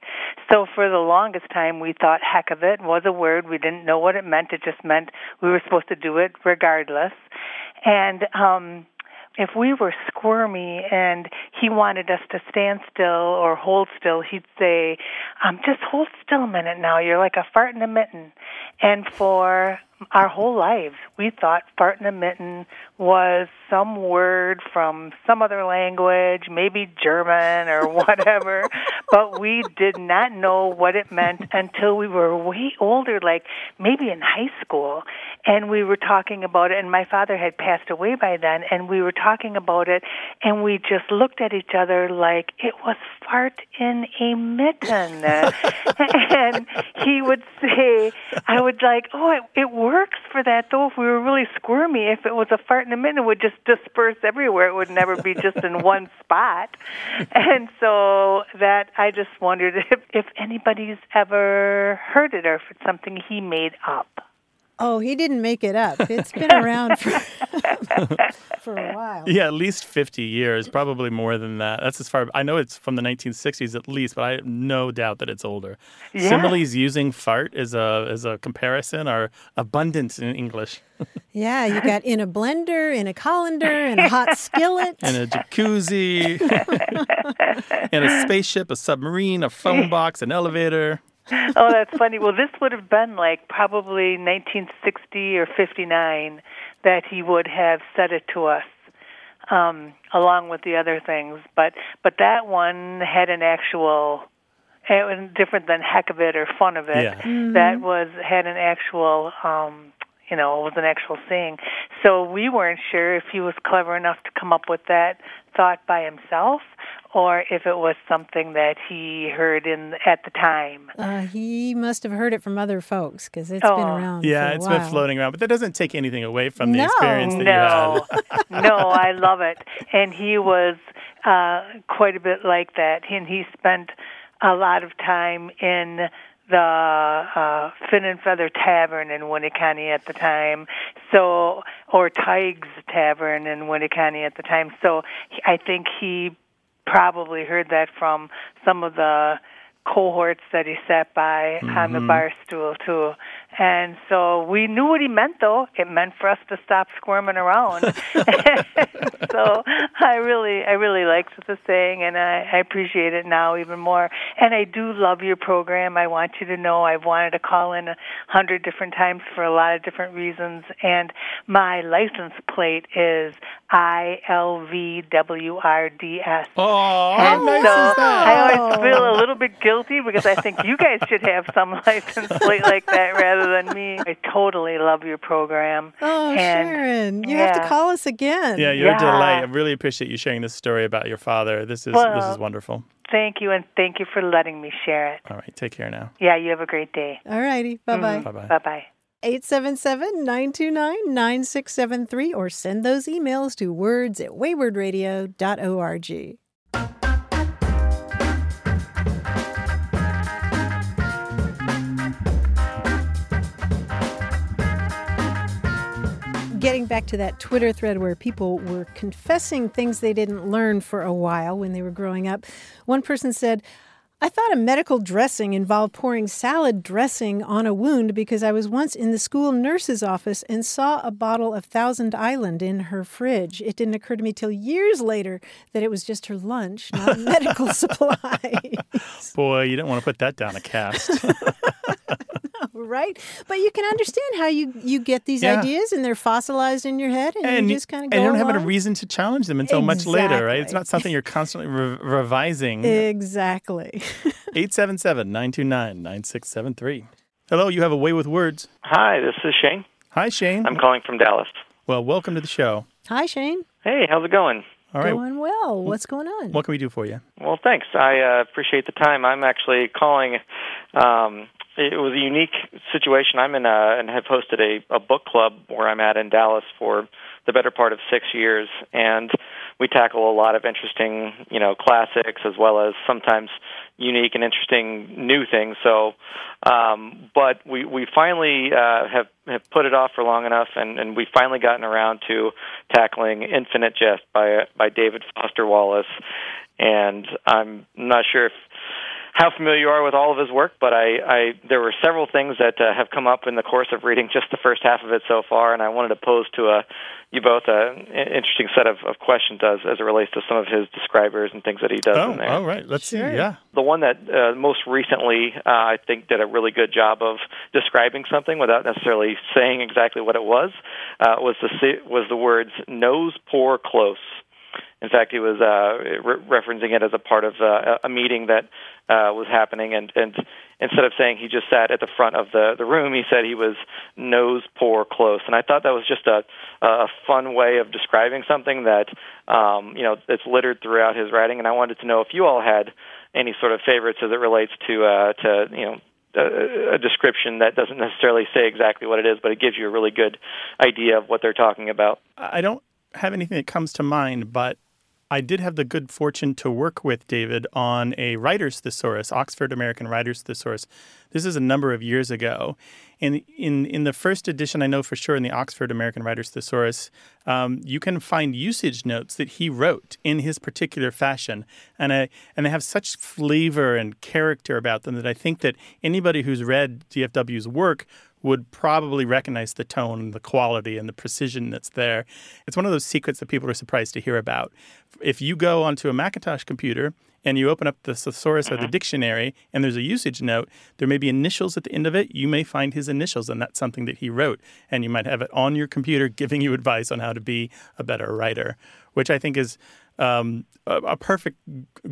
I: So for the longest time, we thought "heck of it" was a word. We didn't know what it meant. It just meant we were supposed to do it regardless. And um if we were squirmy and he wanted us to stand still or hold still, he'd say, um, just hold still a minute now. You're like a fart in a mitten. And for our whole lives, we thought fart in a mitten was some word from some other language, maybe German or whatever, but we did not know what it meant until we were way older, like maybe in high school. And we were talking about it, and my father had passed away by then, and we were talking about it, and we just looked at each other like it was fart in a mitten. and he would say, I would like, oh, it, it works for that, though, if we were really squirmy. If it was a fart in a mitten, it would just disperse everywhere. It would never be just in one spot. And so that, I just wondered if, if anybody's ever heard it or if it's something he made up.
A: Oh, he didn't make it up. It's been around for, for a while.
B: Yeah, at least 50 years, probably more than that. That's as far I know it's from the 1960s at least, but I have no doubt that it's older.
I: Yeah.
B: Similes using fart as a as a comparison are abundant in English.
A: Yeah, you got in a blender, in a colander, in a hot skillet.
B: in a jacuzzi, in a spaceship, a submarine, a phone box, an elevator.
I: oh, that's funny. Well, this would have been like probably 1960 or 59 that he would have said it to us, um, along with the other things. But but that one had an actual, it was different than heck of it or fun of it.
B: Yeah.
I: That was had an actual, um, you know, it was an actual saying. So we weren't sure if he was clever enough to come up with that thought by himself or if it was something that he heard in at the time.
A: Uh, he must have heard it from other folks because it's been
I: Oh.
A: around.
B: Yeah,
A: for a
B: it's
A: while.
B: been floating around, but that doesn't take anything away from the
A: No.
B: experience that
I: no,
B: you had.
I: no, I love it. And he was uh, quite a bit like that. And he spent a lot of time in the uh, Fin and Feather Tavern in Winneconne at the time. So, or Tig's Tavern in Winneconne at the time. So, he- I think he probably heard that from some of the cohorts that he sat by mm-hmm. on the bar stool too. And so we knew what he meant though. It meant for us to stop squirming around. so I really I really liked the saying and I, I appreciate it now even more. And I do love your program. I want you to know I've wanted to call in a hundred different times for a lot of different reasons and my license plate is I L V W R D S.
B: Oh,
I: And
B: nice
I: so
B: that?
I: I always feel a little bit guilty because I think you guys should have some license plate like that rather than me. I totally love your program.
A: Oh,
I: And-
A: Sharon, you have to call us again.
B: Yeah, you're a delight. I really appreciate you sharing this story about your father. This is this is wonderful.
I: Thank you, and thank you for letting me share it.
B: All right, take care now.
I: Yeah, you have a great day.
A: All righty. Mm-hmm. Bye bye.
B: Bye bye.
I: Bye bye.
A: 877 929 9673 or send those emails to words at waywordradio.org. Getting back to that Twitter thread where people were confessing things they didn't learn for a while when they were growing up, one person said, I thought a medical dressing involved pouring salad dressing on a wound because I was once in the school nurse's office and saw a bottle of Thousand Island in her fridge. It didn't occur to me till years later that it was just her lunch, not a medical supplies.
B: Boy, you don't want to put that down a cast.
A: right? But you can understand how you, you get these
B: Yeah.
A: ideas and they're fossilized in your head and,
B: and
A: you just kind of
B: and you don't have a reason to challenge them until much later, right? It's not something you're constantly re- revising.
A: Exactly.
B: 877 929 9673. Hello, you have a way with words.
J: Hi, this is Shane.
B: Hi, Shane.
J: I'm calling from Dallas.
B: well, welcome to the show.
A: Hi, Shane.
J: Hey, how's it going?
B: All right.
A: Going well. What's going on?
B: What can we do for you?
J: Well, thanks. I uh, appreciate the time. I'm actually calling. Um, it was a unique situation. I'm in a, and have hosted a, a book club where I'm at in Dallas for the better part of six years, and we tackle a lot of interesting, you know, classics as well as sometimes unique and interesting new things. So, um, but we we finally uh, have have put it off for long enough, and and we've finally gotten around to tackling Infinite Jest by by David Foster Wallace, and I'm not sure if how familiar you are with all of his work, but I, I there were several things that uh, have come up in the course of reading just the first half of it so far, and I wanted to pose to uh, you both an interesting set of, of questions as as it relates to some of his describers and things that he does
B: Oh,
J: in there.
B: all right. Let's
A: Sure.
B: see. Yeah.
J: The one that uh, most recently, uh, I think, did a really good job of describing something without necessarily saying exactly what it was, uh, was the was the words "nose, pore, close." In fact, he was uh, re- referencing it as a part of uh, a meeting that uh, was happening, and, and instead of saying he just sat at the front of the, the room, he said he was nose, pore, close. And I thought that was just a, a fun way of describing something that um, you know it's littered throughout his writing. And I wanted to know if you all had any sort of favorites as it relates to uh, to you know a description that doesn't necessarily say exactly what it is, but it gives you a really good idea of what they're talking about.
B: I don't have anything that comes to mind, but I did have the good fortune to work with David on a writer's thesaurus, Oxford American Writer's Thesaurus. This is a number of years ago. And in, in the first edition, I know for sure in the Oxford American Writer's Thesaurus, um, you can find usage notes that he wrote in his particular fashion. And, I, and they have such flavor and character about them that I think that anybody who's read DFW's work would probably recognize the tone and the quality and the precision that's there. It's one of those secrets that people are surprised to hear about. If you go onto a Macintosh computer and you open up the thesaurus or the mm-hmm. dictionary and there's a usage note, there may be initials at the end of it. You may find his initials, and that's something that he wrote. And you might have it on your computer giving you advice on how to be a better writer, which I think is um, a, a perfect,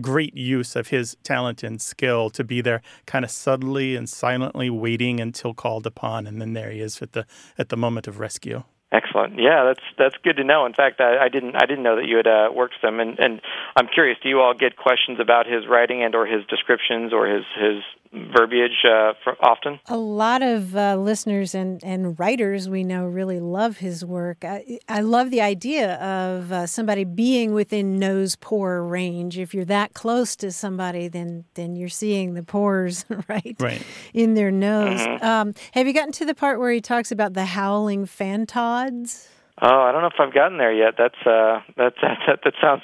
B: great use of his talent and skill to be there, kind of subtly and silently waiting until called upon, and then there he is at the at the moment of rescue.
J: Excellent. Yeah, that's that's good to know. In fact, I, I didn't I didn't know that you had uh, worked with him, and, and I'm curious. Do you all get questions about his writing and or his descriptions or his his verbiage uh, for often?
A: A lot of uh, listeners and, and writers we know really love his work. I, I love the idea of uh, somebody being within nose pore range. If you're that close to somebody, then then you're seeing the pores right,
B: right.
A: in their nose. Mm-hmm. Um, have you gotten to the part where he talks about the howling fantods?
J: Oh, I don't know if I've gotten there yet. That's uh, that, that that sounds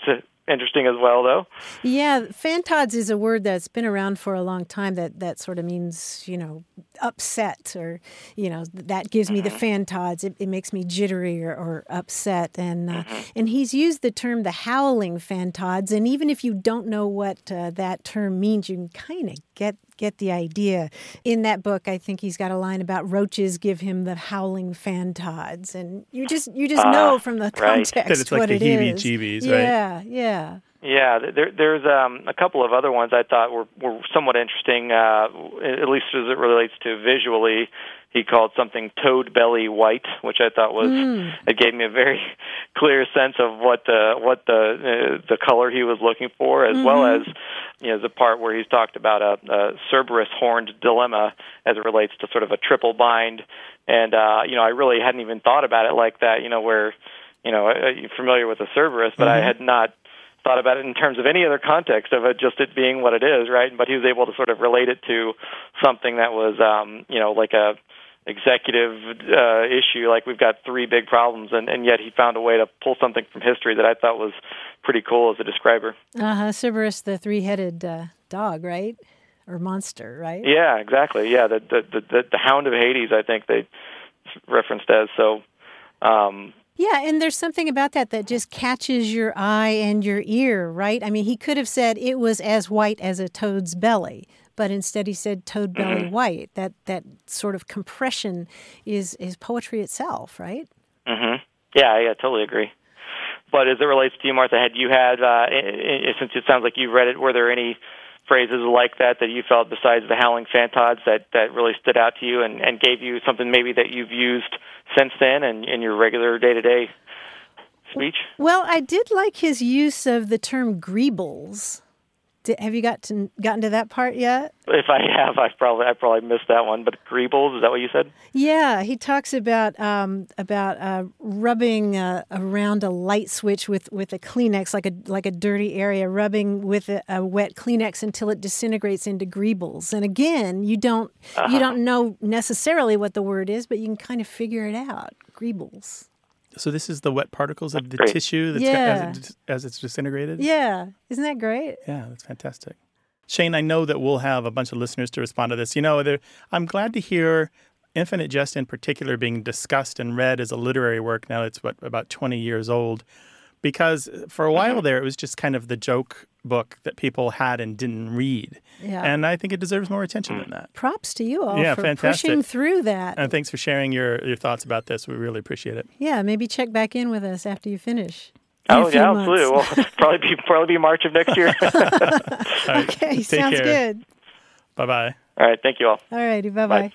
J: interesting as well, though.
A: Yeah, fantods is a word that's been around for a long time. That that sort of means you know upset or you know that gives me the mm-hmm. fantods. It, it makes me jittery or, or upset. And uh, mm-hmm. and he's used the term the howling fantods. And even if you don't know what uh, that term means, you can kind of get get the idea. In that book, I think he's got a line about roaches give him the howling fantods, and you just you just uh, know from the context
B: right. that it's like
A: what
B: the
A: it
B: heebie-jeebies,
A: is.
B: right?
A: Yeah, yeah.
J: Yeah, there, there's um, a couple of other ones I thought were, were somewhat interesting, uh, at least as it relates to visually. He called something toad belly white, which I thought was mm. it gave me a very clear sense of what the what the uh, the color he was looking for, as mm-hmm. well as you know the part where he's talked about a, a Cerberus horned dilemma as it relates to sort of a triple bind, and uh, you know I really hadn't even thought about it like that. You know where you know you're familiar with the Cerberus, but mm-hmm. I had not thought about it in terms of any other context of it just it being what it is, right? But he was able to sort of relate it to something that was, um, you know, like a executive uh, issue. Like we've got three big problems, and, and yet he found a way to pull something from history that I thought was pretty cool as a describer.
A: Uh huh. Cerberus, the three-headed uh, dog, right? Or monster, right?
J: Yeah, exactly. Yeah, the the the, the Hound of Hades, I think they referenced as so. Um,
A: yeah, and there's something about that that just catches your eye and your ear, right? I mean, he could have said it was as white as a toad's belly, but instead he said toad belly mm-hmm. white. That that sort of compression is is poetry itself, right?
J: Mhm. Yeah, yeah, totally agree. But as it relates to you, Martha, had you had uh, since it sounds like you've read it, were there any phrases like that that you felt besides the howling fantods that that really stood out to you and, and gave you something maybe that you've used since then and in your regular day to day speech?
A: Well, I did like his use of the term greebles. Did, have you got to gotten to that part yet?
J: If I have, I probably I probably missed that one. But greebles is that what you said?
A: Yeah, he talks about um, about uh, rubbing uh, around a light switch with, with a Kleenex, like a like a dirty area, rubbing with a, a wet Kleenex until it disintegrates into greebles. And again, you don't uh-huh. you don't know necessarily what the word is, but you can kind of figure it out. Greebles.
B: So this is the wet particles of the
J: great.
B: tissue that's
A: yeah.
B: as, it, as it's disintegrated?
A: Yeah. Isn't that great?
B: Yeah, that's fantastic. Shane, I know that we'll have a bunch of listeners to respond to this. You know, I'm glad to hear Infinite Jest in particular being discussed and read as a literary work. Now it's what about 20 years old because for a while mm-hmm. there it was just kind of the joke book that people had and didn't read.
A: Yeah.
B: And I think it deserves more attention than that.
A: Props to you all
B: yeah,
A: for
B: fantastic.
A: pushing through that.
B: And thanks for sharing your, your thoughts about this. We really appreciate it.
A: Yeah, maybe check back in with us after you finish.
J: Oh yeah, absolutely. Well, probably be probably be March of next year.
B: right,
A: okay, sounds
B: care.
A: good.
B: Bye bye.
J: All right, thank you all.
A: All righty, bye bye.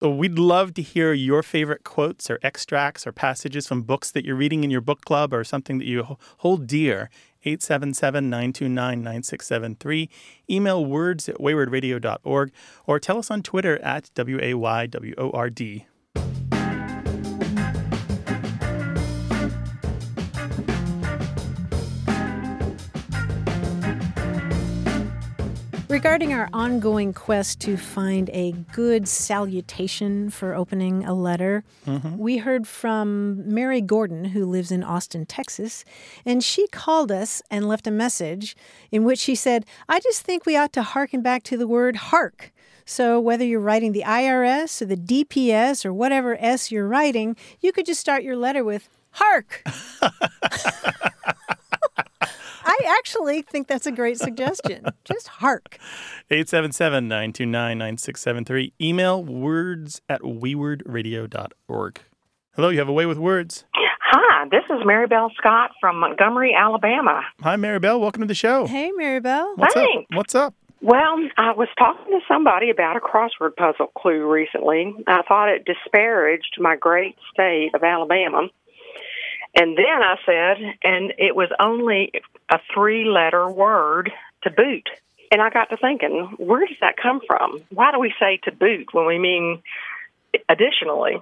B: We'd love to hear your favorite quotes or extracts or passages from books that you're reading in your book club or something that you hold dear. 877 929 9673. Email words at waywordradio.org or tell us on Twitter at W A Y W O R D.
A: Regarding our ongoing quest to find a good salutation for opening a letter, mm-hmm. we heard from Mary Gordon, who lives in Austin, Texas, and she called us and left a message in which she said, I just think we ought to hearken back to the word hark. So, whether you're writing the IRS or the DPS or whatever S you're writing, you could just start your letter with hark. I actually think that's a great suggestion. Just hark.
B: 877 929 9673. Email words at waywordradio.org. Hello, you have a way with words.
K: Hi, this is Mary Bell Scott from Montgomery, Alabama.
B: Hi, Mary Bell. Welcome to the show.
A: Hey, Mary Bell.
B: What's
K: Thanks.
B: up? What's up?
K: Well, I was talking to somebody about a crossword puzzle clue recently. I thought it disparaged my great state of Alabama. And then I said, and it was only a three letter word to boot. And I got to thinking, where does that come from? Why do we say to boot when we mean additionally?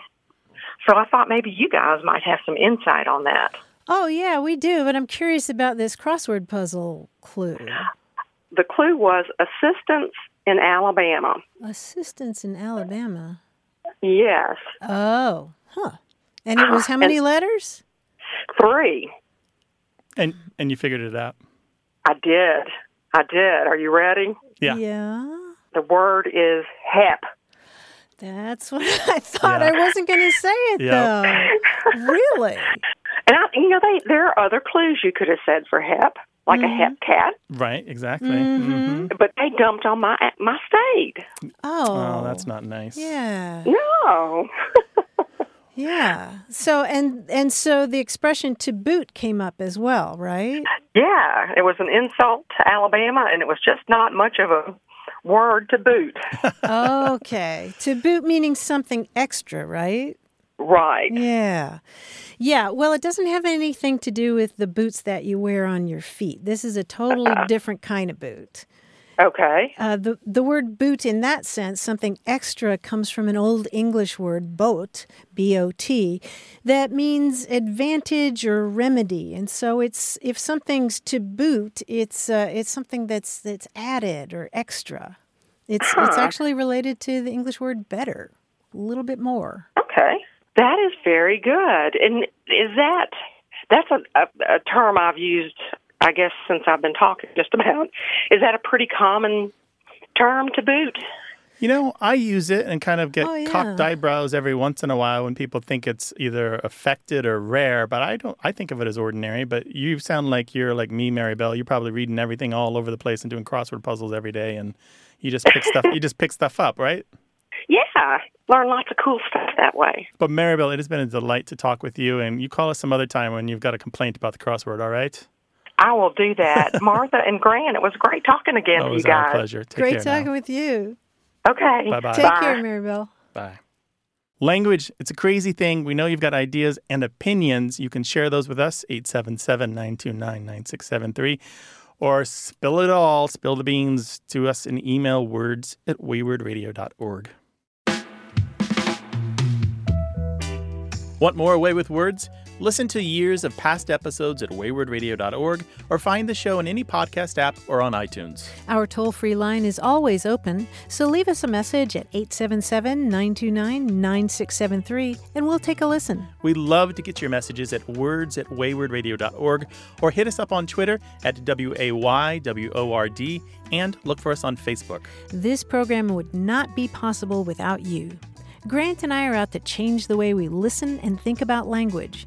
K: So I thought maybe you guys might have some insight on that.
A: Oh, yeah, we do, but I'm curious about this crossword puzzle clue.
K: The clue was assistance in Alabama.
A: Assistance in Alabama.
K: Yes,
A: Oh, huh. And it was how many letters?
K: Three.
B: And and you figured it out.
K: I did. I did. Are you ready?
B: Yeah.
A: Yeah.
K: The word is hep.
A: That's what I thought.
B: Yeah.
A: I wasn't going to say it,
B: Yeah.
A: though. really?
K: And I, you know, they, there are other clues you could have said for hep, like a hep cat,
B: Right. Exactly.
A: Mhm.
B: Mhm.
K: but they dumped on my my state.
A: Oh.
B: Oh, that's not nice.
A: Yeah.
K: No.
A: Yeah. So and and so the expression to boot came up as well, right?
K: yeah, it was an insult to Alabama, and it was just not much of a word to boot.
A: okay. To boot meaning something extra, right?
K: right.
A: Yeah. Yeah. Well, it doesn't have anything to do with the boots that you wear on your feet. This is a totally different kind of boot.
K: Okay.
A: Uh, the the word boot in that sense, something extra, comes from an old English word boat, b o t, that means advantage or remedy. And so it's if something's to boot, it's uh, it's something that's that's added or extra. It's it's actually related to the English word better, a little bit more.
K: Okay. That is very good. And is that that's a, a, a term I've used, I guess, since I've been talking just about. Is that a pretty common term to boot?
B: You know, I use it and kind of get
A: Oh, yeah.
B: cocked eyebrows every once in a while when people think it's either affected or rare, but I don't I think of it as ordinary, but you sound like you're like me, Mary Bell. You're probably reading everything all over the place and doing crossword puzzles every day and you just pick stuff you just pick stuff up, right?
K: Yeah. Learn lots of cool stuff that way.
B: But Maribel, it has been a delight to talk with you and you call us some other time when you've got a complaint about the crossword, all right?
K: I will do that. Martha and Grant, it was great talking again
B: Oh, it
K: to you
B: was
K: guys.
B: pleasure. Take
A: Great
B: care now.
A: talking with you.
K: Okay.
B: Bye-bye.
A: Take
K: Bye.
A: care, Maribel.
B: Bye. Language, it's a crazy thing. We know you've got ideas and opinions. You can share those with us, 877 929 9673. Or spill it all, spill the beans to us in email words at waywordradio.org. Want more A Way with Words? Listen to years of past episodes at waywordradio.org or find the show in any podcast app or on iTunes.
A: Our toll free line is always open, so leave us a message at 877 929 9673 and we'll take a listen.
B: We love to get your messages at words at waywordradio.org or hit us up on Twitter at W A Y W O R D and look for us on Facebook.
A: This program would not be possible without you. Grant and I are out to change the way we listen and think about language,